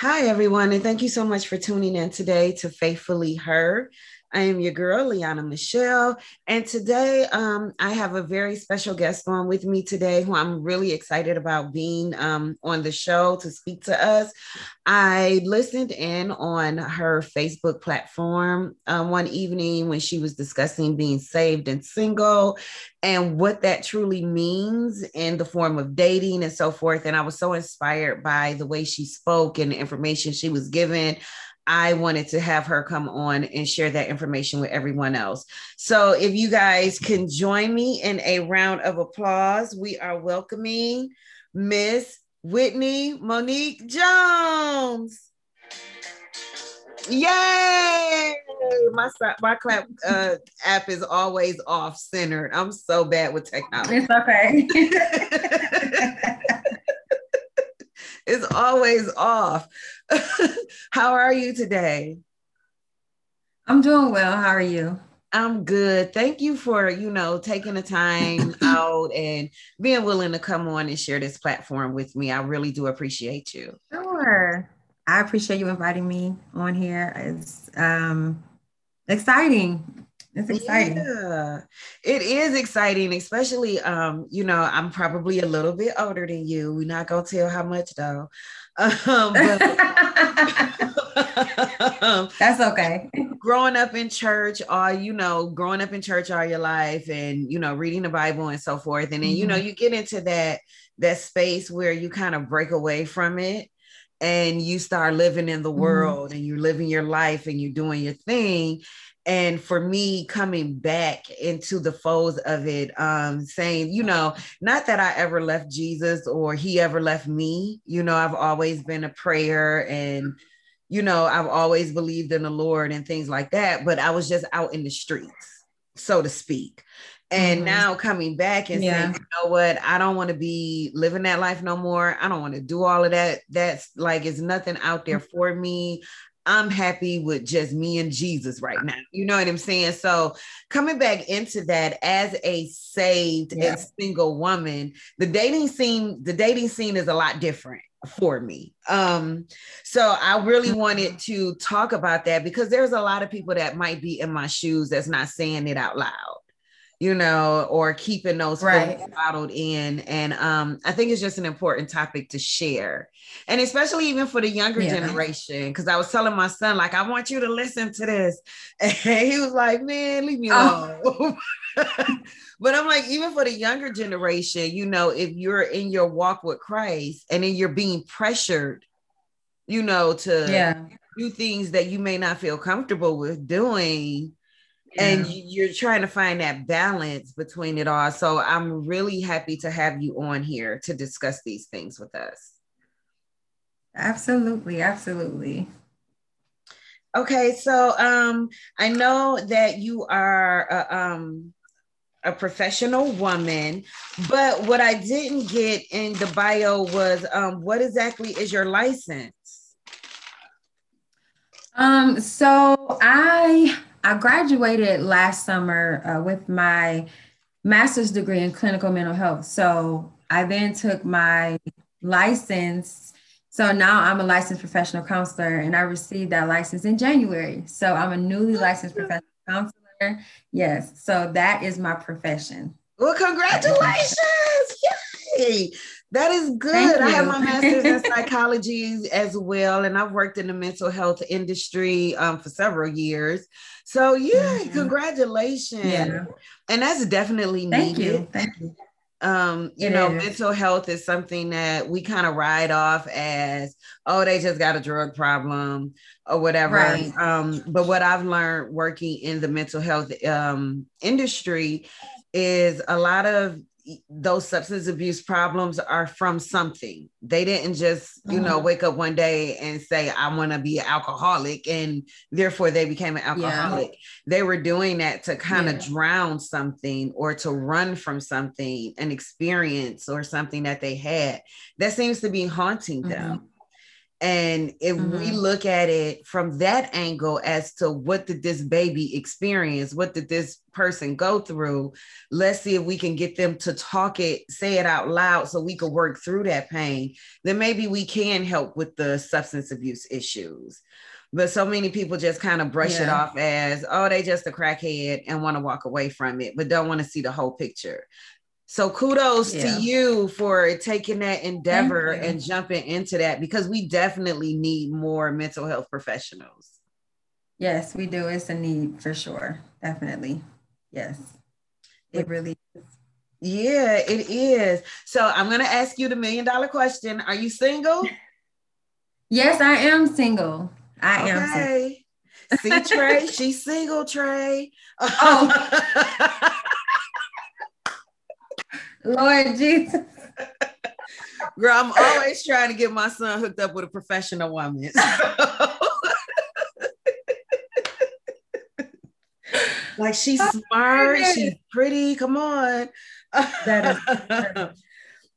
Hi, everyone, and thank you so much for tuning in today to Faithfully Her. I am your girl, Liana Michelle. And today um, I have a very special guest on with me today who I'm really excited about being um, on the show to speak to us. I listened in on her Facebook platform um, one evening when she was discussing being saved and single and what that truly means in the form of dating and so forth. And I was so inspired by the way she spoke and the information she was given. I wanted to have her come on and share that information with everyone else. So, if you guys can join me in a round of applause, we are welcoming Miss Whitney Monique Jones. Yay! My my clap uh, app is always off centered. I'm so bad with technology. It's okay. it's always off. How are you today? I'm doing well. How are you? I'm good. Thank you for, you know, taking the time out and being willing to come on and share this platform with me. I really do appreciate you. Sure. I appreciate you inviting me on here. It's um exciting. It's exciting. Yeah, it is exciting, especially um, you know, I'm probably a little bit older than you. We're not gonna tell how much though. Um, but, That's okay. growing up in church, all you know, growing up in church all your life, and you know, reading the Bible and so forth, and then mm-hmm. you know, mm-hmm. you get into that that space where you kind of break away from it and you start living in the mm-hmm. world mm-hmm. and you're living your life and you're doing your thing and for me coming back into the folds of it um saying you know not that i ever left jesus or he ever left me you know i've always been a prayer and you know i've always believed in the lord and things like that but i was just out in the streets so to speak and mm-hmm. now coming back and yeah. saying you know what i don't want to be living that life no more i don't want to do all of that that's like it's nothing out there mm-hmm. for me I'm happy with just me and Jesus right now. You know what I'm saying? So coming back into that as a saved yeah. and single woman, the dating scene, the dating scene is a lot different for me. Um, so I really mm-hmm. wanted to talk about that because there's a lot of people that might be in my shoes that's not saying it out loud you know, or keeping those right. bottled in. And um, I think it's just an important topic to share. And especially even for the younger yeah. generation. Cause I was telling my son, like, I want you to listen to this. And he was like, man, leave me oh. alone. Oh. but I'm like, even for the younger generation, you know, if you're in your walk with Christ and then you're being pressured, you know, to yeah. do things that you may not feel comfortable with doing and you're trying to find that balance between it all. So I'm really happy to have you on here to discuss these things with us. Absolutely, absolutely. Okay, so um, I know that you are a, um, a professional woman, but what I didn't get in the bio was um, what exactly is your license? Um, so I I graduated last summer uh, with my master's degree in clinical mental health. So I then took my license. So now I'm a licensed professional counselor and I received that license in January. So I'm a newly licensed professional counselor. Yes. So that is my profession. Well, congratulations. Yay. That is good. I have my master's in psychology as well, and I've worked in the mental health industry um, for several years. So, yeah, mm-hmm. congratulations. Yeah. And that's definitely Thank needed. You. Thank you. Um, you it know, is. mental health is something that we kind of ride off as, oh, they just got a drug problem or whatever. Right. Um, but what I've learned working in the mental health um, industry is a lot of those substance abuse problems are from something. They didn't just, you mm-hmm. know, wake up one day and say, I want to be an alcoholic, and therefore they became an alcoholic. Yeah. They were doing that to kind of yeah. drown something or to run from something, an experience or something that they had that seems to be haunting mm-hmm. them. And if mm-hmm. we look at it from that angle as to what did this baby experience, what did this person go through, let's see if we can get them to talk it, say it out loud so we could work through that pain. Then maybe we can help with the substance abuse issues. But so many people just kind of brush yeah. it off as, oh, they just a crackhead and want to walk away from it, but don't want to see the whole picture. So kudos yeah. to you for taking that endeavor and jumping into that because we definitely need more mental health professionals. Yes, we do. It's a need for sure. Definitely. Yes. It really is. Yeah, it is. So I'm going to ask you the million dollar question. Are you single? Yes, I am single. I okay. am single. See, Trey, she's single, Trey. Oh. Lord Jesus. Girl, I'm always trying to get my son hooked up with a professional woman. like she's smart, she's pretty. Come on. That is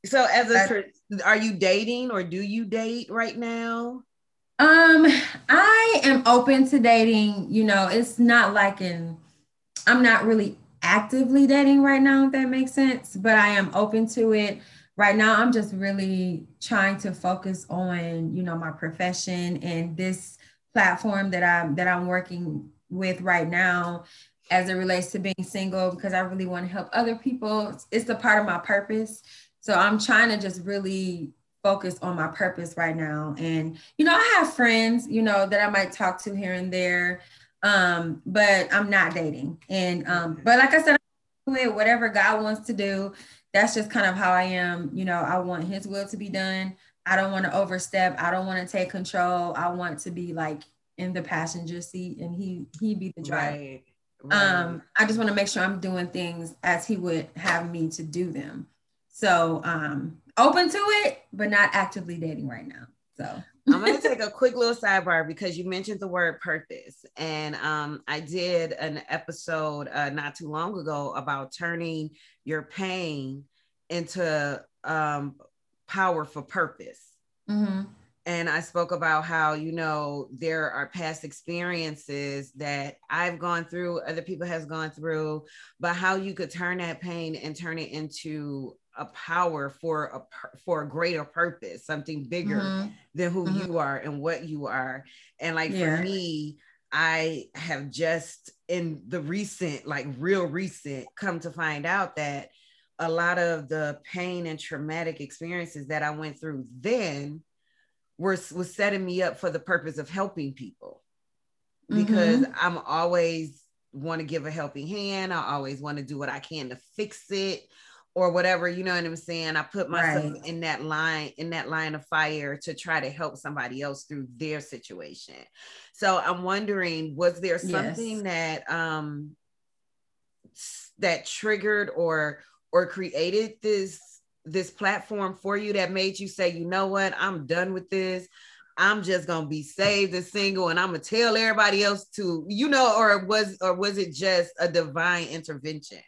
so as a are you dating or do you date right now? Um, I am open to dating. You know, it's not like in I'm not really actively dating right now, if that makes sense, but I am open to it. Right now, I'm just really trying to focus on, you know, my profession and this platform that I'm that I'm working with right now as it relates to being single because I really want to help other people. It's a part of my purpose. So I'm trying to just really focus on my purpose right now. And, you know, I have friends, you know, that I might talk to here and there um, but I'm not dating. And um, but like I said, whatever God wants to do. That's just kind of how I am. You know, I want His will to be done. I don't want to overstep. I don't want to take control. I want to be like in the passenger seat, and He He be the driver. Right. Right. Um, I just want to make sure I'm doing things as He would have me to do them. So um, open to it, but not actively dating right now. So I'm going to take a quick little sidebar because you mentioned the word purpose. And um, I did an episode uh, not too long ago about turning your pain into um, power for purpose. Mm-hmm. And I spoke about how, you know, there are past experiences that I've gone through, other people has gone through, but how you could turn that pain and turn it into a power for a for a greater purpose, something bigger mm-hmm. than who mm-hmm. you are and what you are. And like yeah. for me, I have just in the recent, like real recent, come to find out that a lot of the pain and traumatic experiences that I went through then were was setting me up for the purpose of helping people because mm-hmm. I'm always want to give a helping hand. I always want to do what I can to fix it or whatever you know what i'm saying? I put myself right. in that line in that line of fire to try to help somebody else through their situation. So i'm wondering was there something yes. that um that triggered or or created this this platform for you that made you say you know what? I'm done with this. I'm just gonna be saved and single and i'm gonna tell everybody else to you know or was or was it just a divine intervention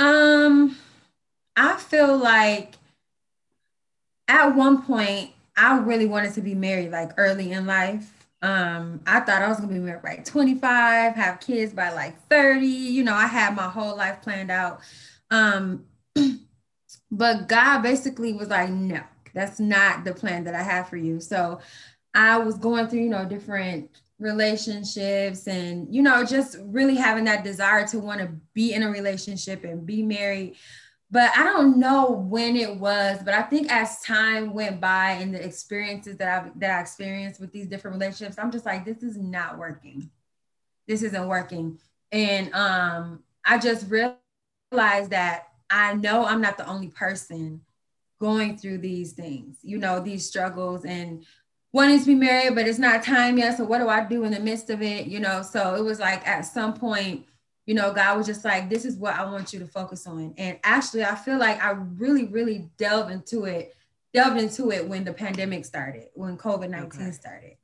um, I feel like at one point I really wanted to be married like early in life. Um, I thought I was gonna be married by 25, have kids by like 30. You know, I had my whole life planned out. Um, but God basically was like, no, that's not the plan that I have for you. So I was going through, you know, different relationships and you know just really having that desire to want to be in a relationship and be married. But i don't know when it was but i think as time went by and the experiences that i that i experienced with these different relationships i'm just like this is not working. This isn't working. And um i just realized that i know i'm not the only person going through these things you know these struggles. And wanting to be married, but it's not time yet. So what do I do in the midst of it? You know, so it was like at some point, you know, God was just like, this is what I want you to focus on. And actually, I feel like I really, really delved into it, delved into it when the pandemic started, when COVID 19 okay. started.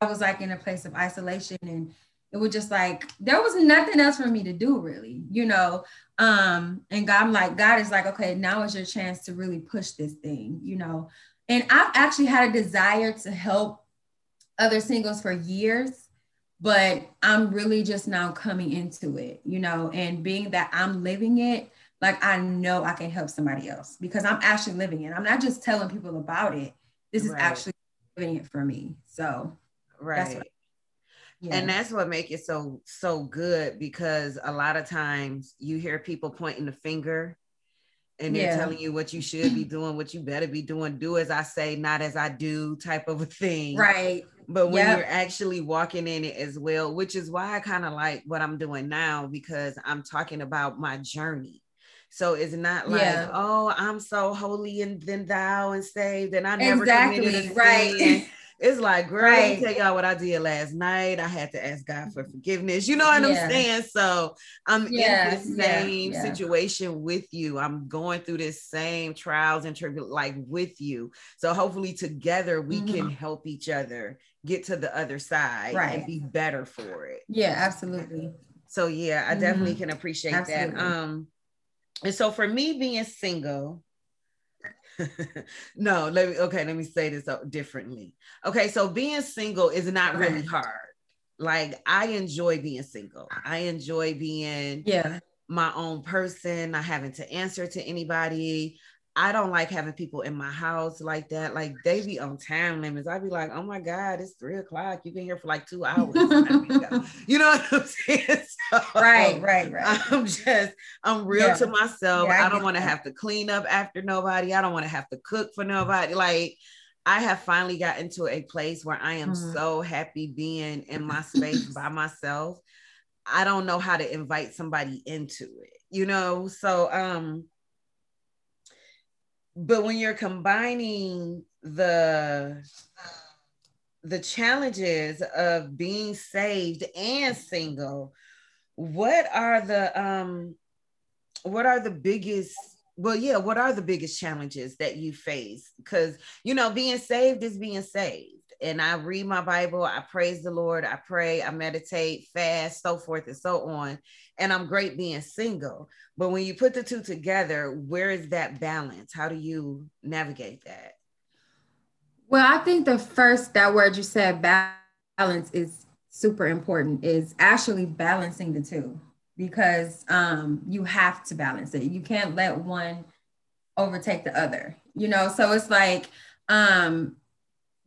I was like in a place of isolation and it was just like there was nothing else for me to do really, you know. Um, and God, I'm like, God is like, okay, now is your chance to really push this thing, you know. And I've actually had a desire to help other singles for years, but I'm really just now coming into it, you know, and being that I'm living it, like I know I can help somebody else because I'm actually living it. I'm not just telling people about it. This is right. actually living it for me. So right. Yeah. And that's what makes it so so good because a lot of times you hear people pointing the finger and they're yeah. telling you what you should be doing, what you better be doing, do as I say, not as I do, type of a thing. Right. But when yep. you're actually walking in it as well, which is why I kind of like what I'm doing now because I'm talking about my journey. So it's not like, yeah. oh, I'm so holy and then thou and saved, and I never exactly. committed a right. It's like, girl, right. let me tell y'all what I did last night. I had to ask God for forgiveness. You know what yeah. I'm saying? So I'm yeah. in the same yeah. situation with you. I'm going through this same trials and tribulations, like with you. So hopefully together we mm-hmm. can help each other get to the other side right. and be better for it. Yeah, absolutely. So yeah, I definitely mm-hmm. can appreciate absolutely. that. Um, and so for me being single, no, let me okay, let me say this uh, differently. Okay, so being single is not really hard. Like I enjoy being single. I enjoy being yeah my own person, not having to answer to anybody. I don't like having people in my house like that. Like they be on time limits. I'd be like, oh my God, it's three o'clock. You've been here for like two hours. you know what I'm saying? So, right, right, right. I'm just, I'm real yeah. to myself. Yeah, I, I don't want to have to clean up after nobody. I don't want to have to cook for nobody. Like I have finally gotten to a place where I am mm-hmm. so happy being in my space by myself. I don't know how to invite somebody into it, you know? So um but when you're combining the the challenges of being saved and single what are the um what are the biggest well yeah what are the biggest challenges that you face? Because you know being saved is being saved and I read my Bible, I praise the Lord, I pray, I meditate, fast, so forth and so on. And I'm great being single. But when you put the two together, where is that balance? How do you navigate that? Well, I think the first that word you said balance is super important is actually balancing the two because um you have to balance it. You can't let one overtake the other. You know, so it's like um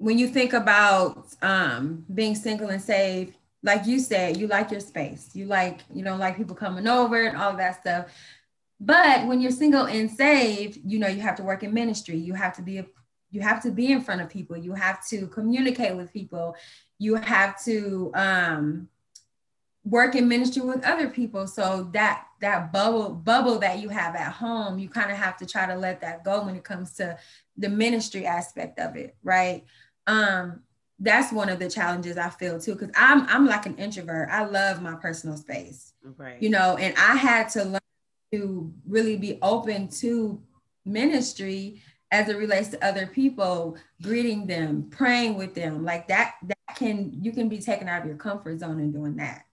when you think about um, being single and saved, like you said, you like your space. You like, you don't like people coming over and all that stuff. But when you're single and saved, you know, you have to work in ministry. You have to be a, you have to be in front of people. You have to communicate with people. You have to um, work in ministry with other people. So that that bubble bubble that you have at home, you kind of have to try to let that go when it comes to the ministry aspect of it, right? Um that's one of the challenges I feel too because I'm I'm like an introvert. I love my personal space. Right. You know, and I had to learn to really be open to ministry as it relates to other people, greeting them, praying with them. Like that that can you can be taken out of your comfort zone in doing that.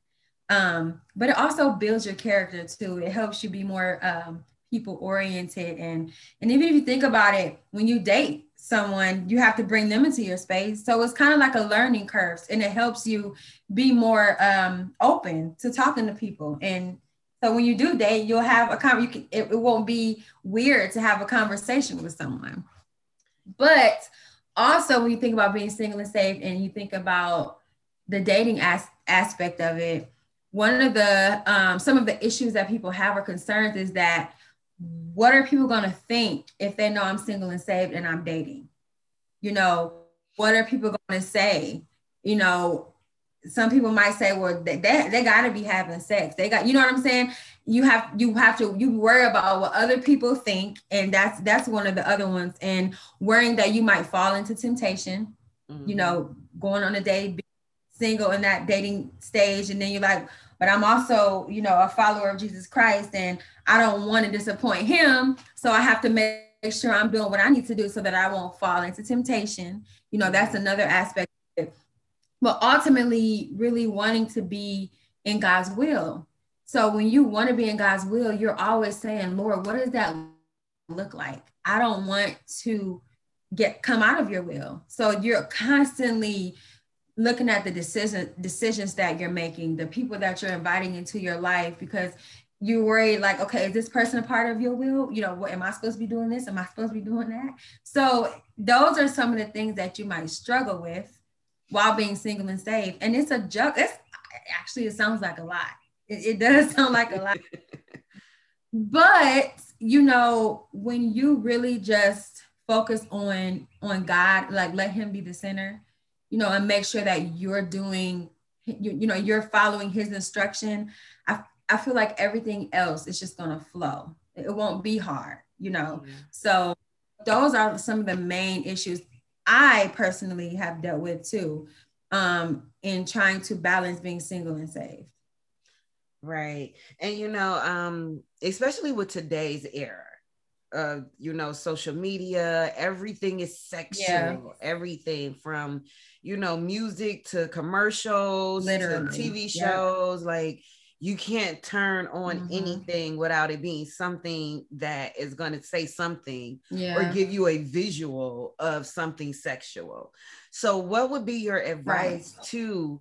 Um, but it also builds your character too. It helps you be more um, people oriented and and even if you think about it, when you date, someone, you have to bring them into your space. So it's kind of like a learning curve and it helps you be more um, open to talking to people. And so when you do date, you'll have a con- you can, it, it won't be weird to have a conversation with someone. But also when you think about being single and safe and you think about the dating as- aspect of it, one of the um, some of the issues that people have or concerns is that what are people going to think if they know I'm single and saved and I'm dating? You know, what are people going to say? You know, some people might say, well, they, they, they got to be having sex. They got, you know what I'm saying? You have, you have to, you worry about what other people think. And that's, that's one of the other ones. And worrying that you might fall into temptation, mm-hmm. you know, going on a date, single in that dating stage. And then you're like, but I'm also, you know, a follower of Jesus Christ and I don't want to disappoint him. So I have to make sure I'm doing what I need to do so that I won't fall into temptation. You know, that's another aspect. But ultimately, really wanting to be in God's will. So when you want to be in God's will, you're always saying, Lord, what does that look like? I don't want to get come out of your will. So you're constantly looking at the decision decisions that you're making, the people that you're inviting into your life, because you worry like, okay, is this person a part of your will? You know, what am I supposed to be doing this? Am I supposed to be doing that? So those are some of the things that you might struggle with while being single and saved. And it's a joke. It's actually it sounds like a lot. It, it does sound like a lot. but you know, when you really just focus on on God, like let him be the center, you know, and make sure that you're doing you, you know, you're following his instruction. I I feel like everything else is just gonna flow. It won't be hard, you know. Mm-hmm. So those are some of the main issues I personally have dealt with too um, in trying to balance being single and saved. Right. And you know, um, especially with today's era, uh, you know, social media, everything is sexual, yeah. everything from, you know, music to commercials Literally. to TV shows. Like you can't turn on mm-hmm. anything without it being something that is going to say something yeah. or give you a visual of something sexual. So, what would be your advice right. to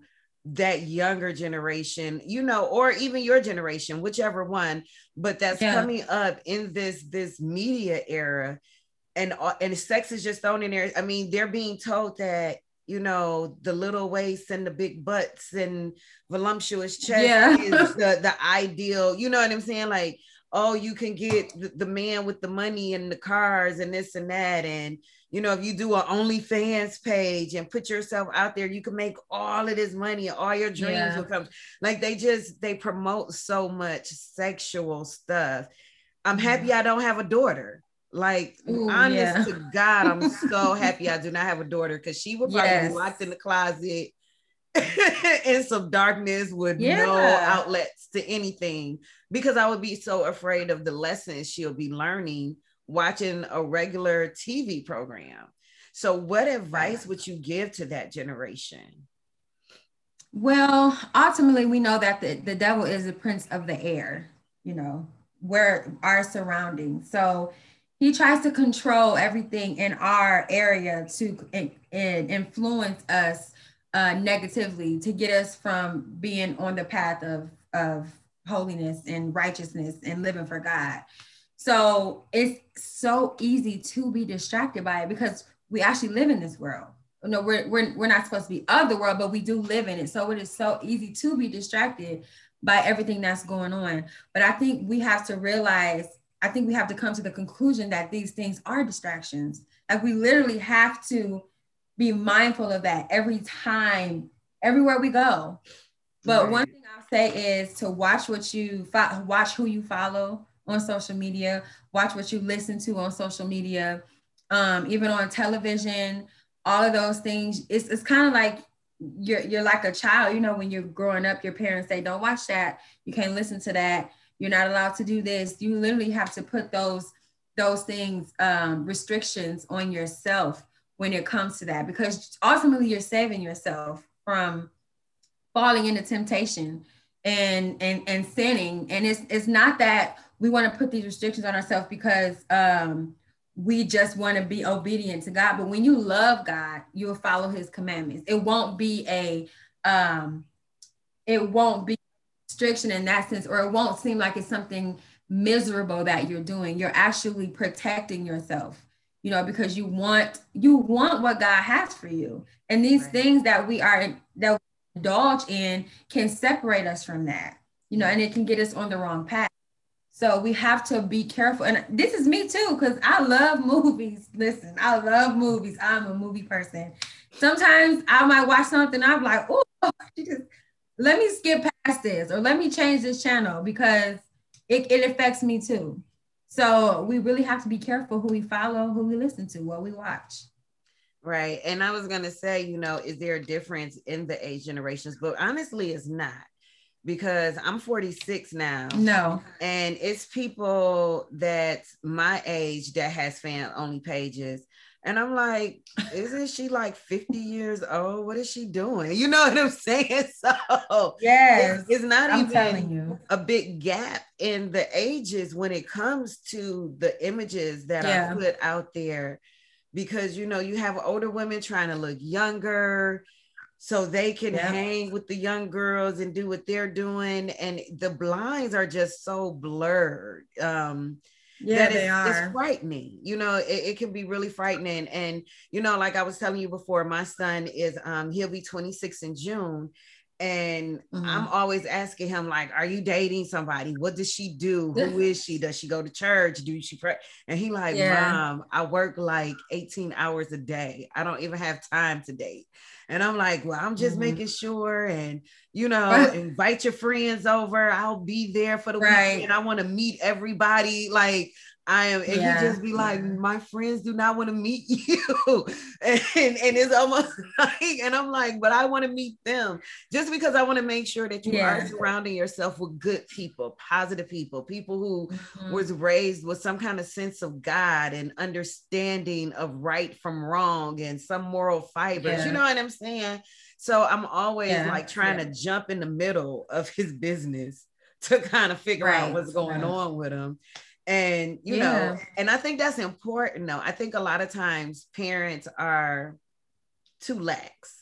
that younger generation, you know, or even your generation, whichever one, but that's yeah. coming up in this this media era, and uh, and sex is just thrown in there. I mean, they're being told that you know, the little waist and the big butts and voluptuous chest yeah. is the, the ideal, you know what I'm saying? Like, oh, you can get the, the, man with the money and the cars and this and that. And, you know, if you do an OnlyFans page and put yourself out there, you can make all of this money, all your dreams yeah. will come. Like they just, they promote so much sexual stuff. I'm happy I don't have a daughter like, Ooh, honest yeah. to God, I'm so happy I do not have a daughter because she would probably yes. be locked in the closet in some darkness with yeah. no outlets to anything because I would be so afraid of the lessons she'll be learning watching a regular TV program. So, what advice would you give to that generation? Well, ultimately, we know that the, the devil is the prince of the air, you know, where our surroundings. So, he tries to control everything in our area to in, in influence us uh, negatively to get us from being on the path of of holiness and righteousness and living for God. So it's so easy to be distracted by it because we actually live in this world. No, we're, we're, we're not supposed to be of the world, but we do live in it. So it is so easy to be distracted by everything that's going on. But I think we have to realize I think we have to come to the conclusion that these things are distractions. Like we literally have to be mindful of that every time, everywhere we go. But right. one thing I'll say is to watch what you fo- watch who you follow on social media, watch what you listen to on social media, um, even on television, all of those things. It's, it's kind of like you're you're like a child, you know, when you're growing up, your parents say, Don't watch that, you can't listen to that you're not allowed to do this. You literally have to put those those things um, restrictions on yourself when it comes to that because ultimately you're saving yourself from falling into temptation and and and sinning. And it's it's not that we want to put these restrictions on ourselves because um we just want to be obedient to God but when you love God you'll follow his commandments. It won't be a um it won't be restriction in that sense, or it won't seem like it's something miserable that you're doing. You're actually protecting yourself, you know, because you want you want what God has for you. And these right. things that we are that we indulge in can separate us from that, you know, and it can get us on the wrong path. So we have to be careful. And this is me too, because I love movies. Listen, I love movies. I'm a movie person. Sometimes I might watch something, I'm like, oh, she just let me skip past this or let me change this channel because it, it affects me too. So we really have to be careful who we follow, who we listen to, what we watch. Right. And I was going to say, you know, is there a difference in the age generations? But honestly, it's not because I'm 46 now. No. And it's people that's my age that has fan only pages and I'm like, isn't she like 50 years old? What is she doing? You know what I'm saying? So yes, it's, it's not I'm even a big gap in the ages when it comes to the images that yeah. are put out there because you know you have older women trying to look younger so they can yeah. hang with the young girls and do what they're doing and the blinds are just so blurred um yeah they are it's frightening you know it, it, can be really frightening and you know like i was telling you before my son is um he'll be 26 in june and mm-hmm. I'm always asking him, like, are you dating somebody? What does she do? Who is she? Does she go to church? Do she pray? And he like, yeah. mom, I work like 18 hours a day. I don't even have time to date. And I'm like, well, I'm just mm-hmm. making sure and you know, invite your friends over. I'll be there for the right. weekend. I want to meet everybody. Like, I am, and yeah. he just be like, my friends do not want to meet you. and, and it's almost like, and I'm like, but I want to meet them just because I want to make sure that you yeah. are surrounding yourself with good people, positive people, people who mm-hmm. was raised with some kind of sense of God and understanding of right from wrong and some moral fibers. Yeah. You know what I'm saying? So I'm always like trying to jump in the middle of his business to kind of figure right. out what's going on with him and you yeah. know and i think that's important though. I think a lot of times parents are too lax.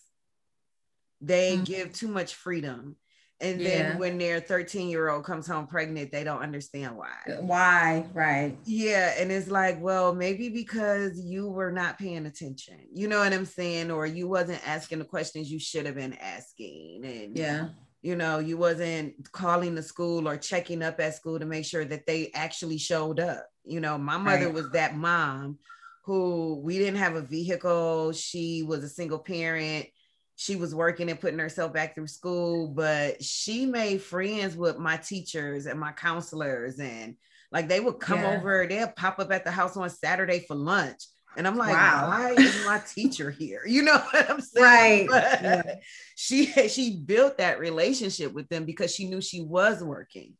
They mm-hmm. give too much freedom. And yeah. then when their 13 year old comes home pregnant they don't understand why. Uh, why? Right. Yeah and it's like well maybe because you were not paying attention. You know what i'm saying? Or you wasn't asking the questions you should have been asking. And yeah you know you wasn't calling the school or checking up at school to make sure that they actually showed up you know my mother right. was that mom who we didn't have a vehicle she was a single parent she was working and putting herself back through school but she made friends with my teachers and my counselors and like they would come yeah. over they'll pop up at the house on saturday for lunch and I'm like, wow. why is my teacher here? You know what I'm saying? Right. Yeah. She she built that relationship with them because she knew she was working.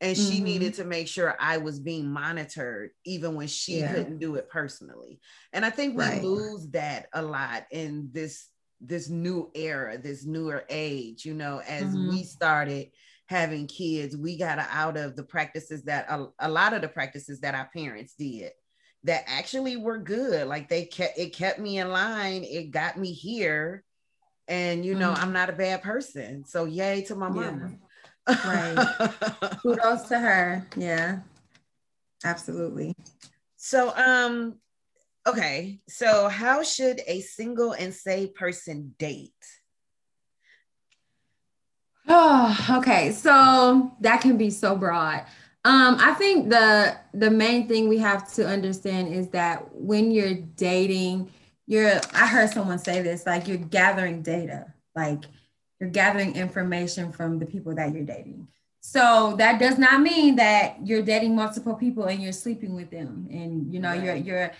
And she mm-hmm. needed to make sure I was being monitored, even when she yeah. couldn't do it personally. And I think we right. lose that a lot in this this new era, this newer age, you know, as mm-hmm. we started having kids, we got out of the practices that a, a lot of the practices that our parents did that actually were good. Like they kept it kept me in line. It got me here. And you know, mm-hmm. I'm not a bad person. So yay to my mama. Right. Kudos to her. Yeah. Absolutely. So um okay. So how should a single and saved person date? Oh, okay. So that can be so broad. Um, I think the the main thing we have to understand is that when you're dating, you're I heard someone say this, like you're gathering data, like you're gathering information from the people that you're dating. So that does not mean that you're dating multiple people and you're sleeping with them and you know right. you're you're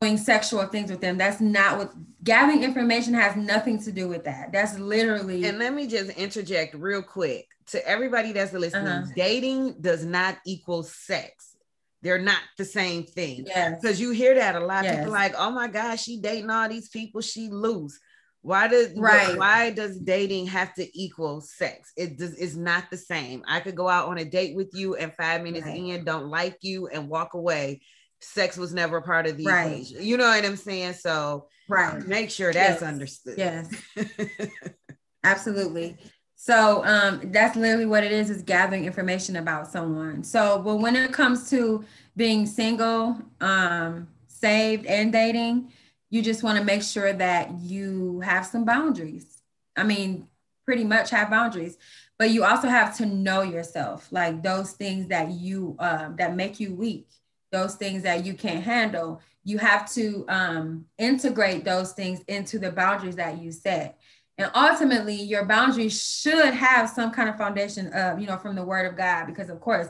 doing sexual things with them. That's not what gathering information has nothing to do with that. That's literally And let me just interject real quick to everybody that's listening, uh-huh. dating does not equal sex. They're not the same thing. Because yes. you hear that a lot. Yes. People like, oh my gosh, she dating all these people, she loose. Why does right. why does dating have to equal sex? It does it's not the same. I could go out on a date with you and five minutes right. in, don't like you and walk away. Sex was never a part of the right. equation. You know what I'm saying? So right. make sure that's yes. understood. Yes. Absolutely. So um, that's literally what it is, is gathering information about someone. So, but when it comes to being single, um, saved and dating, you just want to make sure that you have some boundaries. I mean, pretty much have boundaries, but you also have to know yourself, like those things that you um, that make you weak, those things that you can't handle. You have to um, integrate those things into the boundaries that you set and ultimately, your boundaries should have some kind of foundation of, you know, from the word of God, because of course,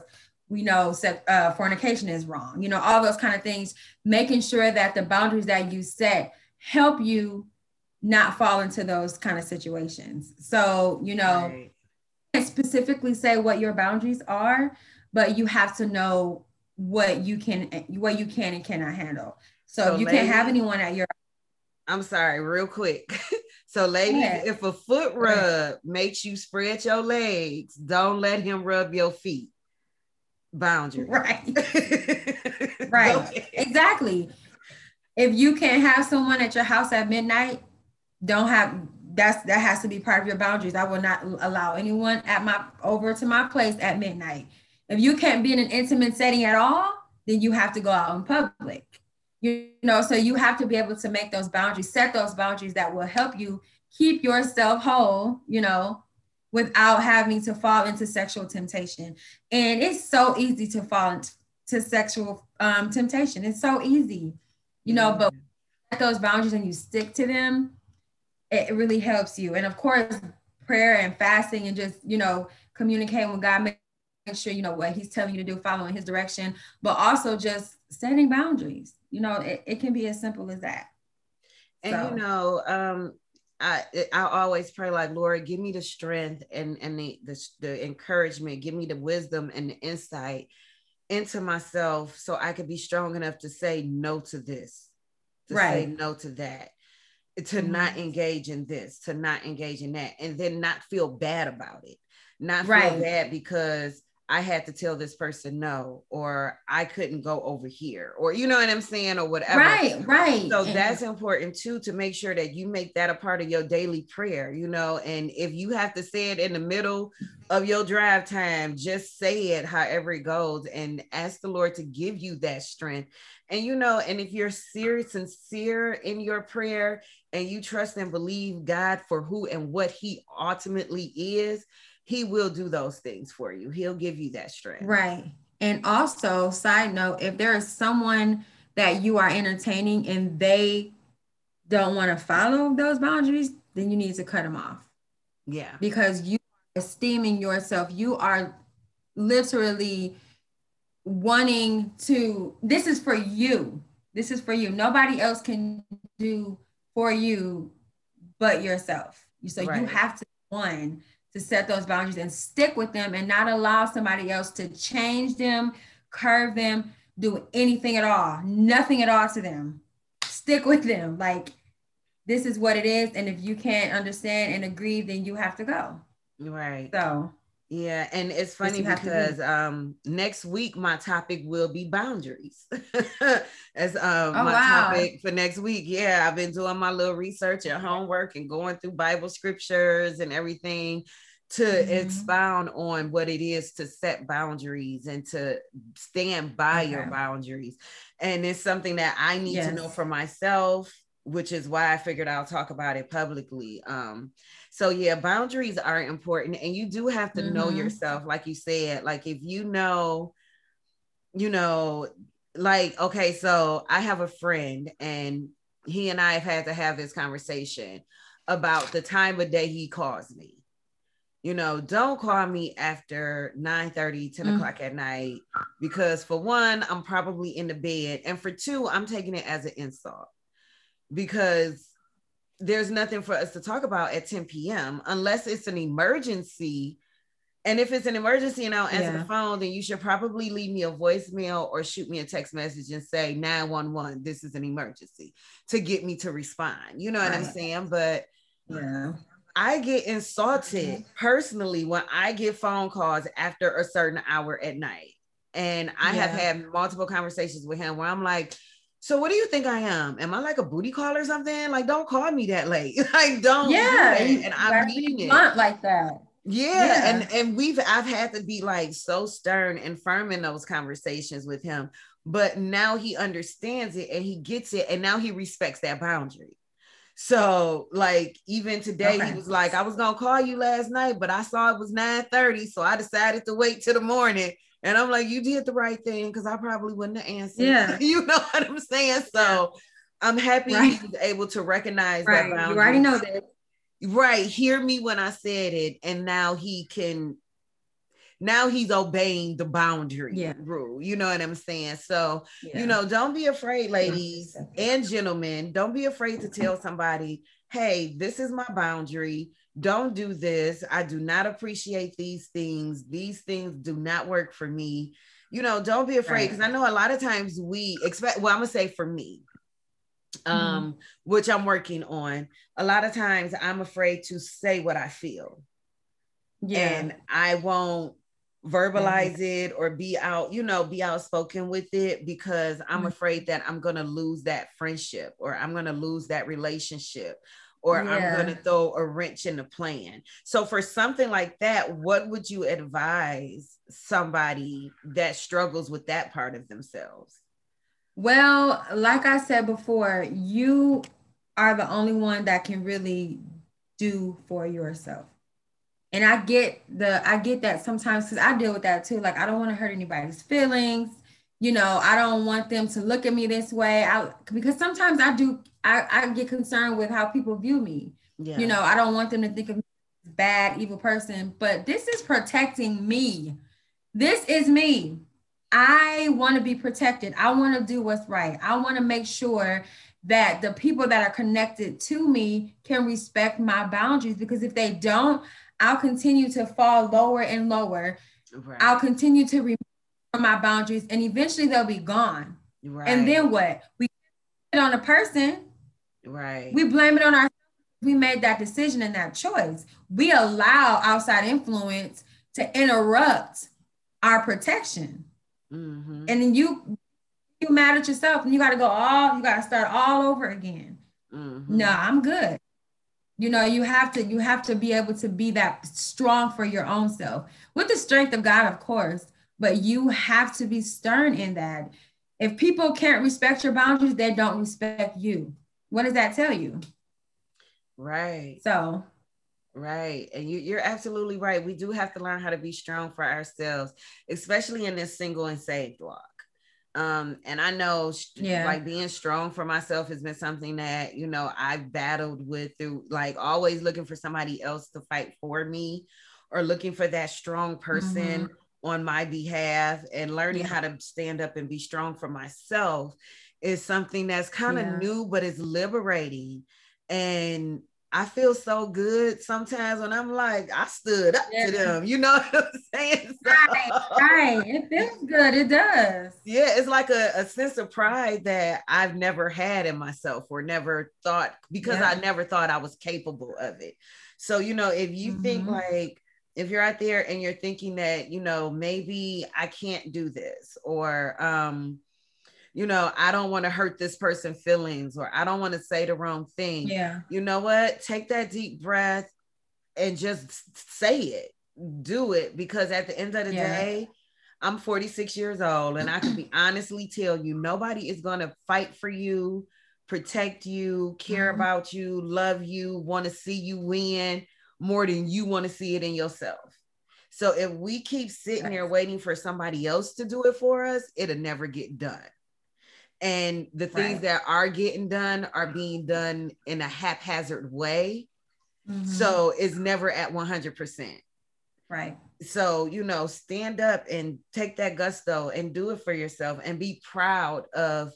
we know uh, fornication is wrong, you know, all those kind of things, making sure that the boundaries that you set help you not fall into those kind of situations. So, you know, right. Specifically say what your boundaries are, but you have to know what you can what you can and cannot handle. So, so you ladies, can't have anyone at your I'm sorry, real quick. So, ladies, yeah. if a foot rub makes you spread your legs, don't let him rub your feet. Boundary. Right. right. Exactly. if you can't have someone at your house at midnight, don't have that's that has to be part of your boundaries. I will not allow anyone at my over to my place at midnight. If you can't be in an intimate setting at all, then you have to go out in public. You know, so you have to be able to make those boundaries, set those boundaries that will help you keep yourself whole, you know, without having to fall into sexual temptation. And it's so easy to fall into sexual um, temptation. It's so easy, you know, but those boundaries and you stick to them, it really helps you. And of course, prayer and fasting and just, you know, communicating with God, sure you know what he's telling you to do, following his direction, but also just setting boundaries. You know, it, it can be as simple as that. And so. you know, um, I I always pray like Lord, give me the strength and and the, the the encouragement, give me the wisdom and the insight into myself so I could be strong enough to say no to this, to right. say no to that, to mm-hmm. not engage in this, to not engage in that, and then not feel bad about it. Not feel right. bad because I had to tell this person no, or I couldn't go over here, or you know what I'm saying, or whatever. Right, right. So and that's important too to make sure that you make that a part of your daily prayer, you know. And if you have to say it in the middle of your drive time, just say it however it goes and ask the Lord to give you that strength. And you know, and if you're serious, sincere in your prayer and you trust and believe God for who and what He ultimately is he will do those things for you. He'll give you that strength. Right. And also, side note, if there is someone that you are entertaining and they don't want to follow those boundaries, then you need to cut them off. Yeah. Because you are esteeming yourself. You are literally wanting to, this is for you. This is for you. Nobody else can do for you but yourself. So right. you have to one to set those boundaries and stick with them and not allow somebody else to change them, curve them, do anything at all, nothing at all to them. Stick with them. Like, this is what it is. And if you can't understand and agree, then you have to go. Right. So, yeah, and it's funny because um next week my topic will be boundaries. As um oh, my wow. topic for next week. Yeah, I've been doing my little research and homework and going through Bible scriptures and everything to mm-hmm. expound on what it is to set boundaries and to stand by okay. your boundaries. And it's something that I need yes. to know for myself, which is why I figured I'll talk about it publicly. Um, so yeah, boundaries are important and you do have to mm-hmm. know yourself, like you said. Like if you know, you know, like, okay, so I have a friend and he and I have had to have this conversation about the time of day he calls me you know don't call me after 9 30 10 mm. o'clock at night because for one i'm probably in the bed and for two i'm taking it as an insult because there's nothing for us to talk about at 10 p.m unless it's an emergency and if it's an emergency and I don't answer yeah. the phone, then you should probably leave me a voicemail or shoot me a text message and say 911, this is an emergency to get me to respond. You know what right. I'm saying? But yeah. I get insulted personally when I get phone calls after a certain hour at night. And I yeah. have had multiple conversations with him where I'm like, so what do you think I am? Am I like a booty call or something? Like, don't call me that late. like, don't. Yeah, do and I mean it. Like that. Yeah, yeah, and and we've I've had to be like so stern and firm in those conversations with him, but now he understands it and he gets it, and now he respects that boundary. So like even today okay. he was like, I was gonna call you last night, but I saw it was 9 30. So I decided to wait till the morning. And I'm like, you did the right thing because I probably wouldn't have answered. Yeah. you know what I'm saying? So I'm happy right. he was able to recognize right. that boundary. You already know that. Right. Hear me when I said it. And now he can now he's obeying the boundary yeah. rule. You know what I'm saying? So, yeah. you know, don't be afraid, ladies and gentlemen. Don't be afraid to tell somebody, hey, this is my boundary. Don't do this. I do not appreciate these things. These things do not work for me. You know, don't be afraid because right. I know a lot of times we expect, well, I'm going to say for me, um, mm-hmm. which I'm working on. A lot of times I'm afraid to say what I feel. Yeah. And I won't verbalize mm-hmm. it or be out, you know, be outspoken with it because I'm mm-hmm. afraid that I'm going to lose that friendship or I'm going to lose that relationship or yeah. I'm going to throw a wrench in the plan. So, for something like that, what would you advise somebody that struggles with that part of themselves? Well, like I said before, you are the only one that can really do for yourself. And I get the I get that sometimes because I deal with that too. Like I don't want to hurt anybody's feelings. You know, I don't want them to look at me this way. I because sometimes I do I, I get concerned with how people view me. Yeah. You know, I don't want them to think of me as bad, evil person, but this is protecting me. This is me. I want to be protected. I want to do what's right. I want to make sure that the people that are connected to me can respect my boundaries because if they don't, I'll continue to fall lower and lower. Right. I'll continue to remove my boundaries and eventually they'll be gone. Right. And then what? We it on a person. Right. We blame it on our we made that decision and that choice. We allow outside influence to interrupt our protection. Mm-hmm. And then you you mad at yourself and you got to go all you got to start all over again. Mm-hmm. No, I'm good. You know, you have to you have to be able to be that strong for your own self with the strength of God, of course, but you have to be stern in that. If people can't respect your boundaries, they don't respect you. What does that tell you? Right. So Right. And you, you're absolutely right. We do have to learn how to be strong for ourselves, especially in this single and saved walk. Um, and I know yeah. like being strong for myself has been something that, you know, I've battled with through like always looking for somebody else to fight for me or looking for that strong person mm-hmm. On my behalf and learning yeah. how to stand up and be strong for myself is something that's kind of yeah. new, but it's liberating. And I feel so good sometimes when I'm like, I stood up yeah. to them. You know what I'm saying? So, right, right. It feels good. It does. Yeah, it's like a, a sense of pride that I've never had in myself or never thought because yeah. I never thought I was capable of it. So, you know, if you mm-hmm. think like, if you're out there and you're thinking that, you know, maybe I can't do this or, um, you know, I don't want to hurt this person' feelings or I don't want to say the wrong thing. Yeah. You know what? Take that deep breath and just say it. Do it because at the end of the yeah. day, I'm 46 years old and I can be honestly tell you nobody is going to fight for you, protect you, care mm-hmm. about you, love you, want to see you win more than you want to see it in yourself. So if we keep sitting there waiting for somebody else to do it for us, it'll never get done and the things right. that are getting done are being done in a haphazard way mm-hmm. so it's never at 100% right so you know stand up and take that gusto and do it for yourself and be proud of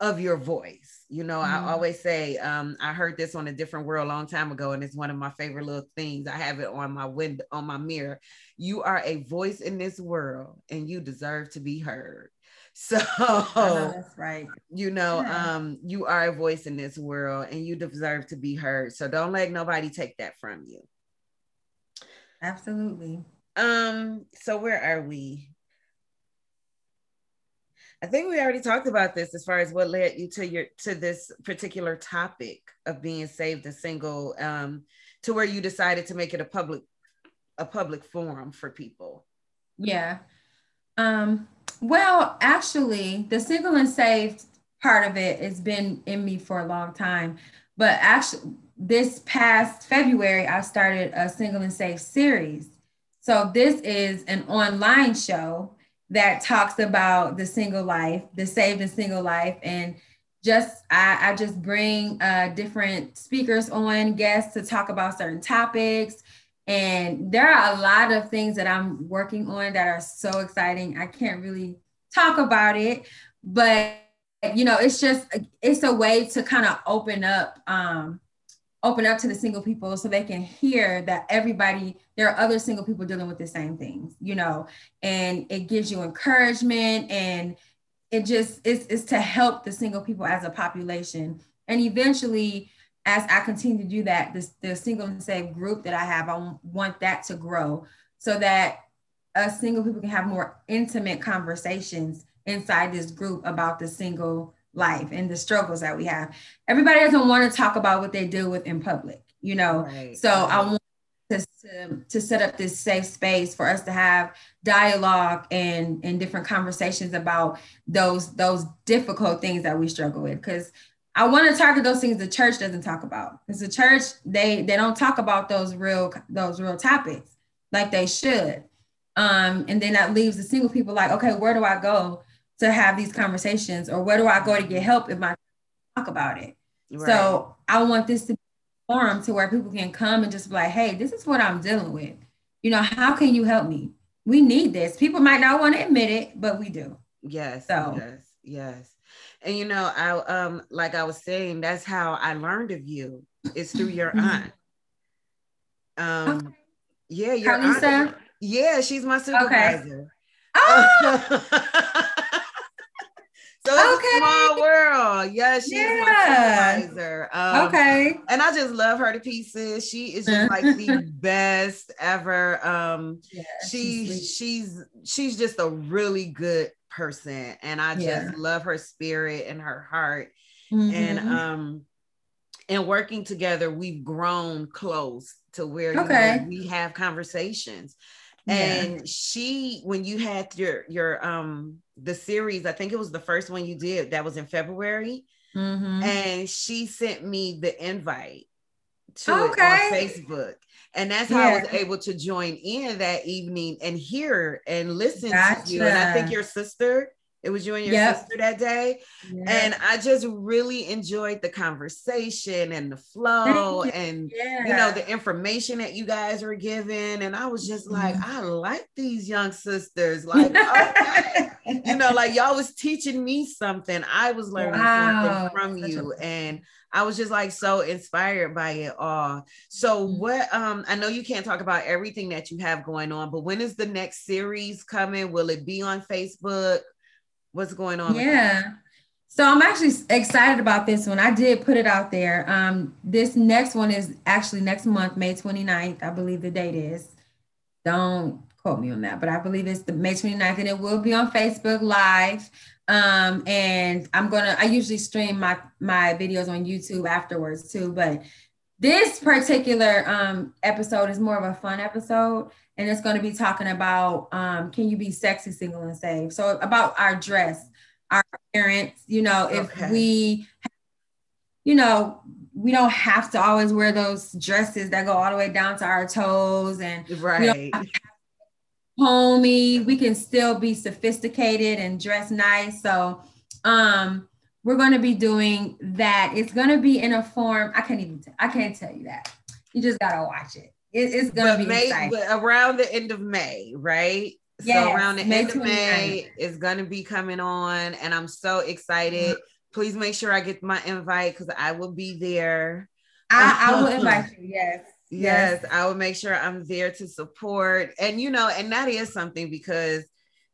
of your voice you know mm-hmm. i always say um, i heard this on a different world a long time ago and it's one of my favorite little things i have it on my window on my mirror you are a voice in this world and you deserve to be heard so that's right. You know, yeah. um, you are a voice in this world and you deserve to be heard. So don't let nobody take that from you. Absolutely. Um, so where are we? I think we already talked about this as far as what led you to your to this particular topic of being saved and single, um, to where you decided to make it a public a public forum for people. Yeah. Um, well, actually, the single and saved part of it has been in me for a long time. But actually, this past February, I started a single and saved series. So this is an online show that talks about the single life, the saved and single life, and just I, I just bring uh, different speakers on guests to talk about certain topics and there are a lot of things that I'm working on that are so exciting. I can't really talk about it, but you know, it's just it's a way to kind of open up um open up to the single people so they can hear that everybody there are other single people dealing with the same things you know? And it gives you encouragement and it just is, is to help the single people as a population. And eventually as I continue to do that, this the single and saved group that I have, I want that to grow so that us single people can have more intimate conversations inside this group about the single life and the struggles that we have. Everybody doesn't want to talk about what they deal with in public, you know. Right. So I want to, to, to set up this safe space for us to have dialogue and and different conversations about those those difficult things that we struggle with because I want to target those things the church doesn't talk about. Because the church, they they don't talk about those real those real topics like they should. Um, and then that leaves the single people like, okay, where do I go to have these conversations, or where do I go to get help if I talk about it? Right. So I want this to be a forum to where people can come and just be like, hey, this is what I'm dealing with. You know, how can you help me? We need this. People might not want to admit it, but we do. Yes. So yes, yes. And you know, I um like I was saying, that's how I learned of you. It's through your mm-hmm. aunt. Um okay. yeah, your Carlisa? aunt. Yeah, she's my supervisor. Okay. Oh! So okay. small world. Yeah, she's yeah. my supervisor. Um, okay. And I just love her to pieces. She is just like the best ever. Um, yeah, she she's, she's she's just a really good person, and I just yeah. love her spirit and her heart. Mm-hmm. And um, and working together, we've grown close to where okay. know, we have conversations. And she, when you had your your um the series, I think it was the first one you did that was in February. Mm-hmm. And she sent me the invite to okay. it on Facebook. And that's how yeah. I was able to join in that evening and hear and listen gotcha. to you. And I think your sister it was you and your yep. sister that day. Yep. And I just really enjoyed the conversation and the flow and yeah. you know the information that you guys were giving. And I was just like, mm-hmm. I like these young sisters. Like, okay. you know, like y'all was teaching me something. I was learning wow. something from you. A- and I was just like so inspired by it all. So mm-hmm. what um I know you can't talk about everything that you have going on, but when is the next series coming? Will it be on Facebook? What's going on? Yeah. So I'm actually excited about this one. I did put it out there. Um, this next one is actually next month, May 29th. I believe the date is. Don't quote me on that, but I believe it's the May 29th and it will be on Facebook Live. Um, and I'm gonna I usually stream my my videos on YouTube afterwards too, but this particular um episode is more of a fun episode and it's going to be talking about um, can you be sexy, single, and safe So about our dress, our appearance. You know, if okay. we, you know, we don't have to always wear those dresses that go all the way down to our toes, and right. homey. We can still be sophisticated and dress nice. So, um, we're going to be doing that. It's going to be in a form. I can't even. T- I can't tell you that. You just gotta watch it. It, it's gonna be May, around the end of May, right? Yes, so around the May end of May is gonna be coming on, and I'm so excited. Mm-hmm. Please make sure I get my invite because I will be there. I, I will invite you. Yes. Yes, yes, I will make sure I'm there to support. And you know, and that is something because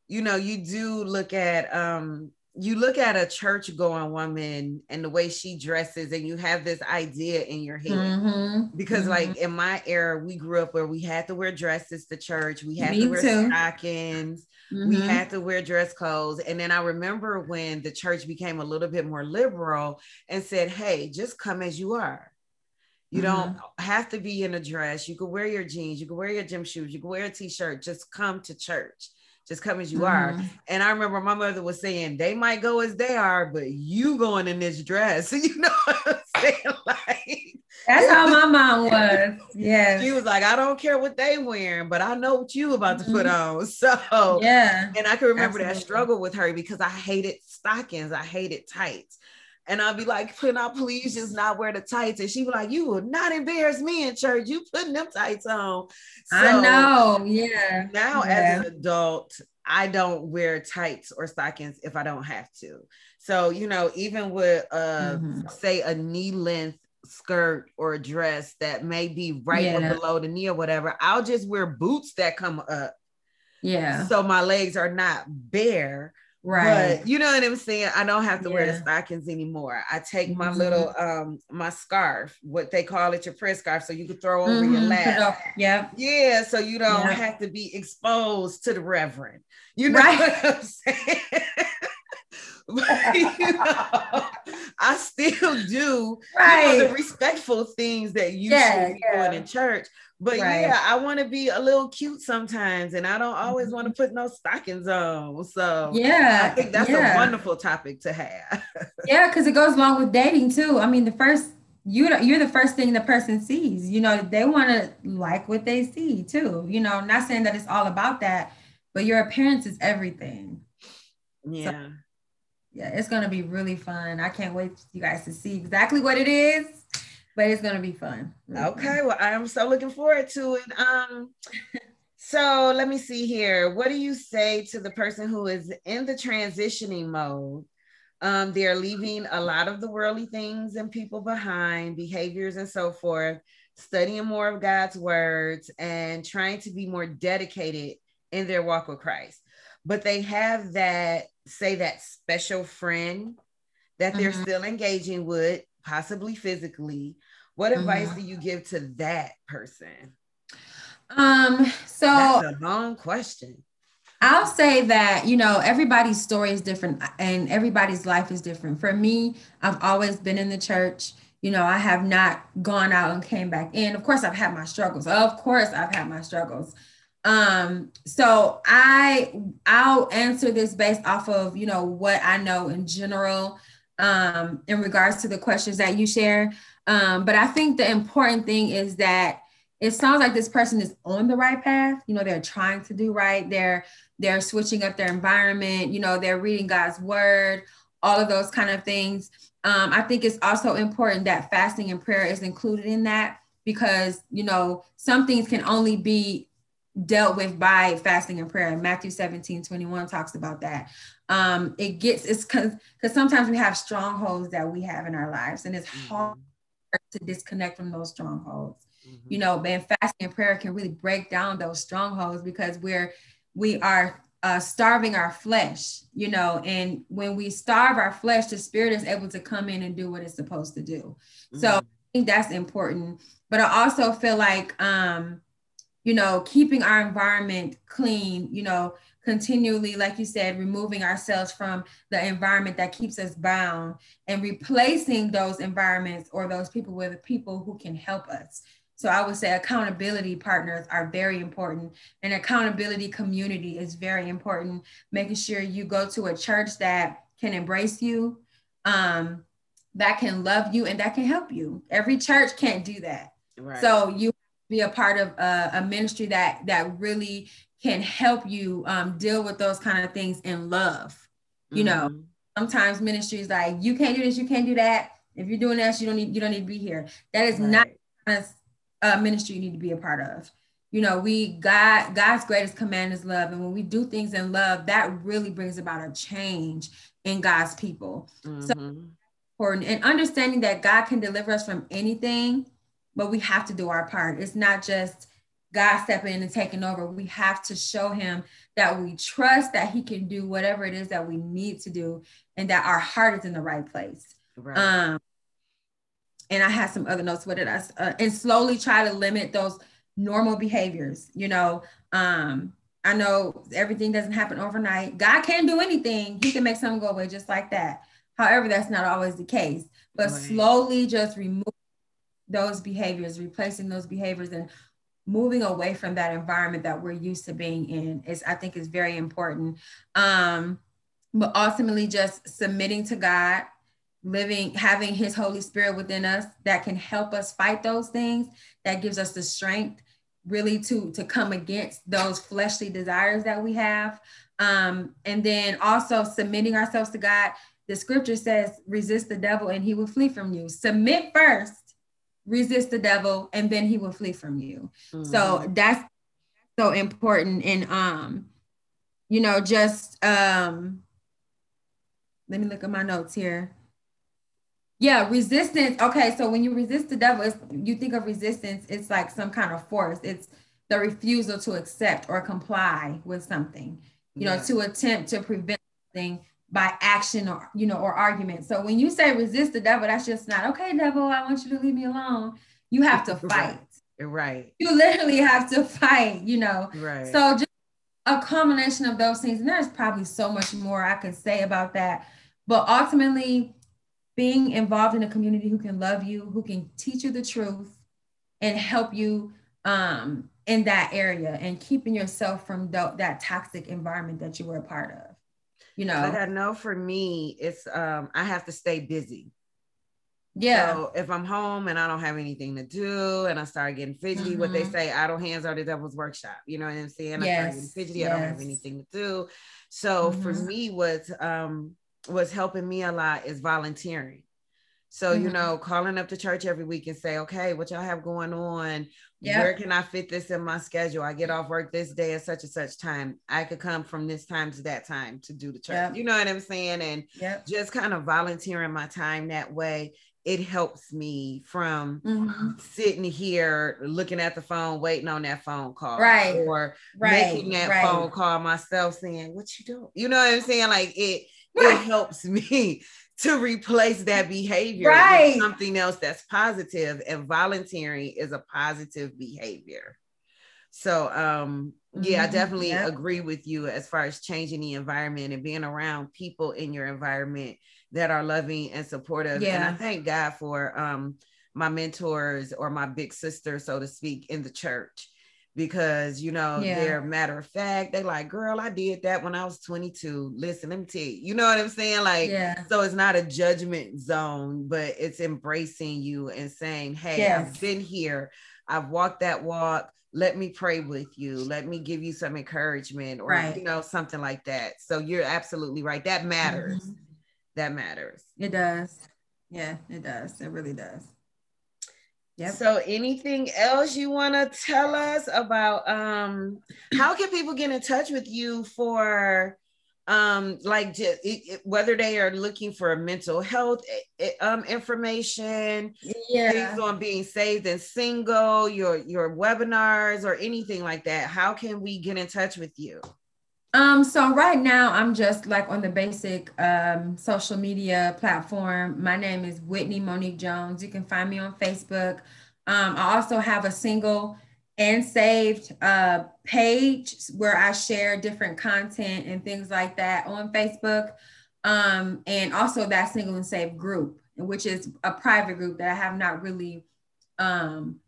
you know, you do look at um you look at a church going woman and the way she dresses and you have this idea in your head mm-hmm. because mm-hmm. like in my era we grew up where we had to wear dresses to church we had Me to wear too. stockings mm-hmm. we had to wear dress clothes and then i remember when the church became a little bit more liberal and said hey just come as you are you don't mm-hmm. have to be in a dress you can wear your jeans you can wear your gym shoes you can wear a t-shirt just come to church just come as you mm-hmm. are. And I remember my mother was saying, they might go as they are, but you going in this dress. you know what I'm saying? Like that's how my mom was. Yeah. She was like, I don't care what they wearing, but I know what you about to put mm-hmm. on. So yeah. And I can remember Absolutely. that struggle with her because I hated stockings, I hated tights. And I'll be like, putting out, please just not wear the tights. And she be like, you will not embarrass me in church. You putting them tights on. So I know. Yeah. Now yeah. as an adult, I don't wear tights or stockings if I don't have to. So, you know, even with uh mm-hmm. say a knee length skirt or a dress that may be right yeah. below the knee or whatever, I'll just wear boots that come up. Yeah. So my legs are not bare Right. But you know what I'm saying? I don't have to yeah. wear the stockings anymore. I take my mm-hmm. little um my scarf, what they call it your prayer scarf, so you can throw over mm-hmm. your lap. Yeah. Yeah. So you don't yeah. have to be exposed to the reverend. You know right. what I'm saying? but, you know, I still do right. you know, the respectful things that you yeah, should be yeah. doing in church. But right. yeah, I want to be a little cute sometimes, and I don't always mm-hmm. want to put no stockings on. So yeah, I think that's yeah. a wonderful topic to have. yeah, because it goes along with dating too. I mean, the first you you're the first thing the person sees. You know, they want to like what they see too. You know, not saying that it's all about that, but your appearance is everything. Yeah. So, yeah, it's gonna be really fun. I can't wait for you guys to see exactly what it is but it's gonna be fun. Really okay, fun. well, I'm so looking forward to it. Um, so let me see here. What do you say to the person who is in the transitioning mode? Um, they're leaving a lot of the worldly things and people behind, behaviors and so forth, studying more of God's words and trying to be more dedicated in their walk with Christ. But they have that, say, that special friend that they're mm-hmm. still engaging with possibly physically. What advice mm-hmm. do you give to that person? Um, so that's a long question. I'll say that, you know, everybody's story is different and everybody's life is different. For me, I've always been in the church. You know, I have not gone out and came back in. Of course, I've had my struggles. Of course, I've had my struggles. Um, so I I'll answer this based off of, you know, what I know in general um, in regards to the questions that you share. Um, but I think the important thing is that it sounds like this person is on the right path. You know, they're trying to do right. They're they're switching up their environment. You know, they're reading God's word. All of those kind of things. Um, I think it's also important that fasting and prayer is included in that because you know some things can only be dealt with by fasting and prayer. Matthew 17, 21 talks about that. Um, it gets, it's because sometimes we have strongholds that we have in our lives, and it's mm-hmm. hard to disconnect from those strongholds. Mm-hmm. You know, and fasting and prayer can really break down those strongholds because we're we are uh, starving our flesh, you know, and when we starve our flesh, the spirit is able to come in and do what it's supposed to do. Mm-hmm. So I think that's important. But I also feel like um, you know, keeping our environment clean, you know, continually, like you said, removing ourselves from the environment that keeps us bound and replacing those environments or those people with people who can help us. So I would say accountability partners are very important. And accountability community is very important. Making sure you go to a church that can embrace you, um, that can love you, and that can help you. Every church can't do that. Right. So you be a part of a, a ministry that that really can help you um, deal with those kind of things in love. You mm-hmm. know, sometimes ministries like you can't do this, you can't do that. If you're doing this, you don't need you don't need to be here. That is right. not a ministry you need to be a part of. You know, we God God's greatest command is love, and when we do things in love, that really brings about a change in God's people. Mm-hmm. So important and understanding that God can deliver us from anything but we have to do our part. It's not just God stepping in and taking over. We have to show him that we trust that he can do whatever it is that we need to do and that our heart is in the right place. Right. Um, and I had some other notes. What did I, uh, and slowly try to limit those normal behaviors. You know, um, I know everything doesn't happen overnight. God can do anything. He can make something go away just like that. However, that's not always the case. But right. slowly just remove those behaviors, replacing those behaviors and moving away from that environment that we're used to being in is I think is very important. Um, but ultimately just submitting to God, living, having his Holy Spirit within us that can help us fight those things, that gives us the strength really to to come against those fleshly desires that we have. Um, and then also submitting ourselves to God. The scripture says, resist the devil and he will flee from you. Submit first resist the devil and then he will flee from you. Mm-hmm. so that's so important. And um you know just um let me look at my notes here. Yeah resistance. Okay so when you resist the devil you think of resistance it's like some kind of force. It's the refusal to accept or comply with something you know to attempt to prevent thing by action or you know or argument. So when you say resist the devil, that's just not okay, devil. I want you to leave me alone. You have to fight. Right. You literally have to fight. You know. Right. So just a combination of those things, and there's probably so much more I could say about that. But ultimately, being involved in a community who can love you, who can teach you the truth, and help you um, in that area, and keeping yourself from th- that toxic environment that you were a part of you know like i know for me it's um i have to stay busy yeah so if i'm home and i don't have anything to do and i start getting fidgety mm-hmm. what they mm-hmm. say idle hands are the devil's workshop you know what i'm saying yes. i start getting fidgety yes. i don't have anything to do so mm-hmm. for me what um what's helping me a lot is volunteering so, mm-hmm. you know, calling up the church every week and say, okay, what y'all have going on? Yep. Where can I fit this in my schedule? I get off work this day at such and such time. I could come from this time to that time to do the church. Yep. You know what I'm saying? And yep. just kind of volunteering my time that way. It helps me from mm-hmm. sitting here looking at the phone, waiting on that phone call, right? Or right. making that right. phone call myself, saying, "What you doing?" You know what I'm saying? Like it, it helps me to replace that behavior right. with something else that's positive and volunteering is a positive behavior so um yeah mm-hmm. i definitely yep. agree with you as far as changing the environment and being around people in your environment that are loving and supportive yeah. and i thank god for um my mentors or my big sister so to speak in the church because you know yeah. they're matter of fact they like girl i did that when i was 22 listen let me tell you you know what i'm saying? Like yeah. so it's not a judgment zone but it's embracing you and saying hey yes. i've been here. I've walked that walk. Let me pray with you. Let me give you some encouragement or right. you know something like that. So you're absolutely right. That matters. Mm-hmm. that matters. It does. Yeah it does. It really does Yep. So anything else you want to tell us about um how can people get in touch with you for um like just, it, it, whether they are looking for mental health eh, eh, um information yeah on being saved and single your your webinars or anything like that how can we get in touch with you um, so right now I'm just like on the basic um, social media platform. My name is Whitney Monique Jones. You can find me on Facebook. Um, I also have a single and saved uh, page where I share different content and things like that on Facebook. Um, and also that single and saved group, which is a private group that I have not really um,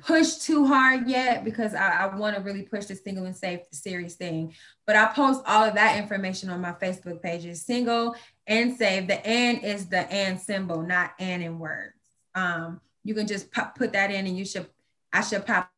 push too hard yet because I, I want to really push the single and safe series thing. But I post all of that information on my Facebook pages, single and save. The and is the and symbol, not and in words. Um, you can just pop, put that in and you should, I should pop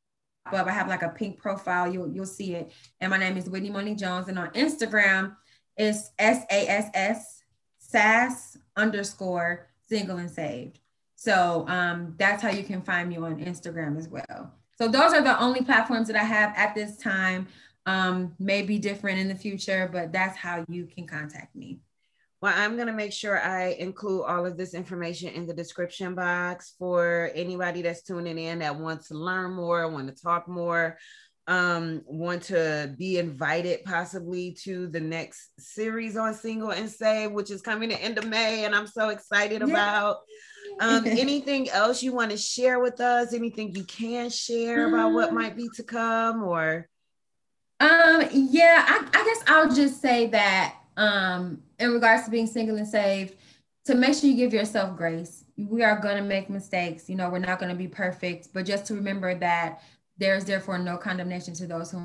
up. I have like a pink profile. You'll, you'll see it. And my name is Whitney Monique Jones. And on Instagram, it's S-A-S-S, SASS underscore single and saved. So um, that's how you can find me on Instagram as well. So those are the only platforms that I have at this time. Um, may be different in the future, but that's how you can contact me. Well, I'm going to make sure I include all of this information in the description box for anybody that's tuning in that wants to learn more, want to talk more, um, want to be invited possibly to the next series on Single and Save, which is coming the end of May, and I'm so excited yeah. about. Um, anything else you want to share with us? Anything you can share about what might be to come or? Um, yeah, I, I guess I'll just say that um, in regards to being single and saved, to make sure you give yourself grace. We are going to make mistakes. You know, we're not going to be perfect, but just to remember that there's therefore no condemnation to those who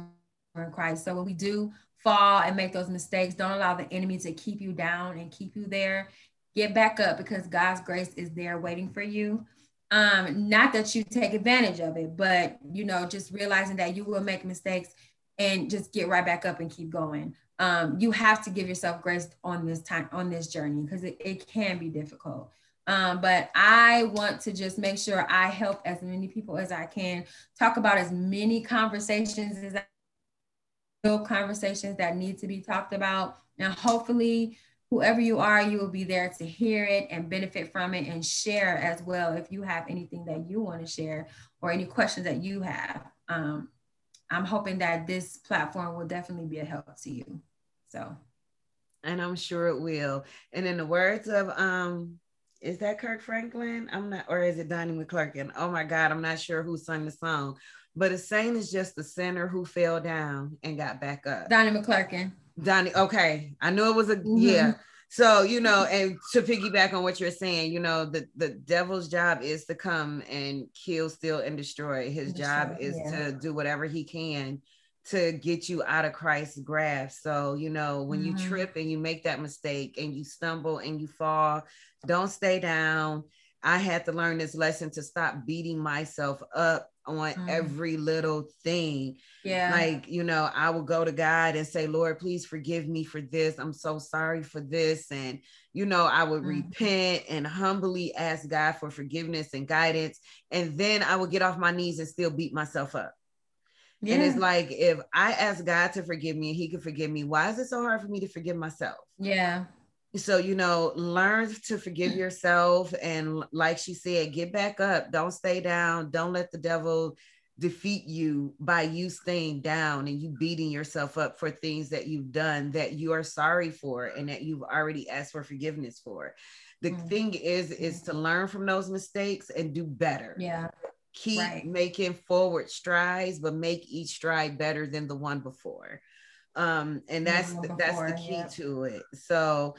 are in Christ. So when we do fall and make those mistakes, don't allow the enemy to keep you down and keep you there get back up because God's grace is there waiting for you. Um, not that you take advantage of it, but you know, just realizing that you will make mistakes and just get right back up and keep going. Um, you have to give yourself grace on this time on this journey because it, it can be difficult. Um, but I want to just make sure I help as many people as I can, talk about as many conversations as I conversations that need to be talked about. And hopefully whoever you are, you will be there to hear it and benefit from it and share as well if you have anything that you want to share or any questions that you have. Um, I'm hoping that this platform will definitely be a help to you. So. And I'm sure it will. And in the words of um, is that Kirk Franklin? I'm not, or is it Donnie McClurkin? Oh my God, I'm not sure who sung the song. But a saint is just the sinner who fell down and got back up. Donnie McClurkin. Donnie, okay. I knew it was a mm-hmm. yeah. So, you know, and to piggyback on what you're saying, you know, the, the devil's job is to come and kill, steal, and destroy. His job is yeah. to do whatever he can to get you out of Christ's grasp. So, you know, when mm-hmm. you trip and you make that mistake and you stumble and you fall, don't stay down. I had to learn this lesson to stop beating myself up on mm. every little thing. Yeah. Like, you know, I will go to God and say, Lord, please forgive me for this. I'm so sorry for this. And, you know, I would mm. repent and humbly ask God for forgiveness and guidance. And then I would get off my knees and still beat myself up. Yeah. And it's like, if I ask God to forgive me and He can forgive me, why is it so hard for me to forgive myself? Yeah. So, you know, learn to forgive yourself. And like she said, get back up. Don't stay down. Don't let the devil defeat you by you staying down and you beating yourself up for things that you've done that you are sorry for and that you've already asked for forgiveness for. The mm-hmm. thing is, is to learn from those mistakes and do better. Yeah. Keep right. making forward strides, but make each stride better than the one before. Um, and that's the, that's the key to it. So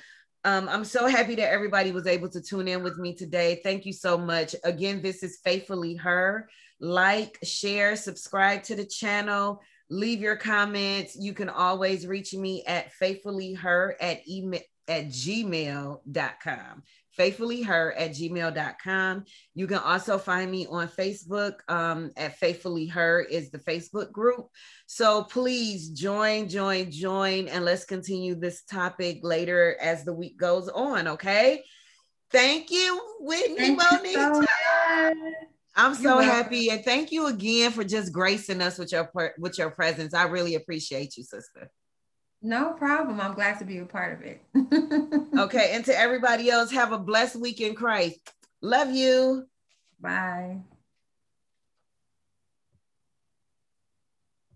um, I'm so happy that everybody was able to tune in with me today. Thank you so much. Again, this is Faithfully Her. Like, share, subscribe to the channel, leave your comments. You can always reach me at faithfullyher at email at gmail.com faithfullyher at gmail.com. You can also find me on Facebook um, at Faithfully Her is the Facebook group. So please join, join, join, and let's continue this topic later as the week goes on. Okay. Thank you, Whitney Thank So I'm so happy, and thank you again for just gracing us with your with your presence. I really appreciate you, sister. No problem. I'm glad to be a part of it. okay. And to everybody else, have a blessed week in Christ. Love you. Bye.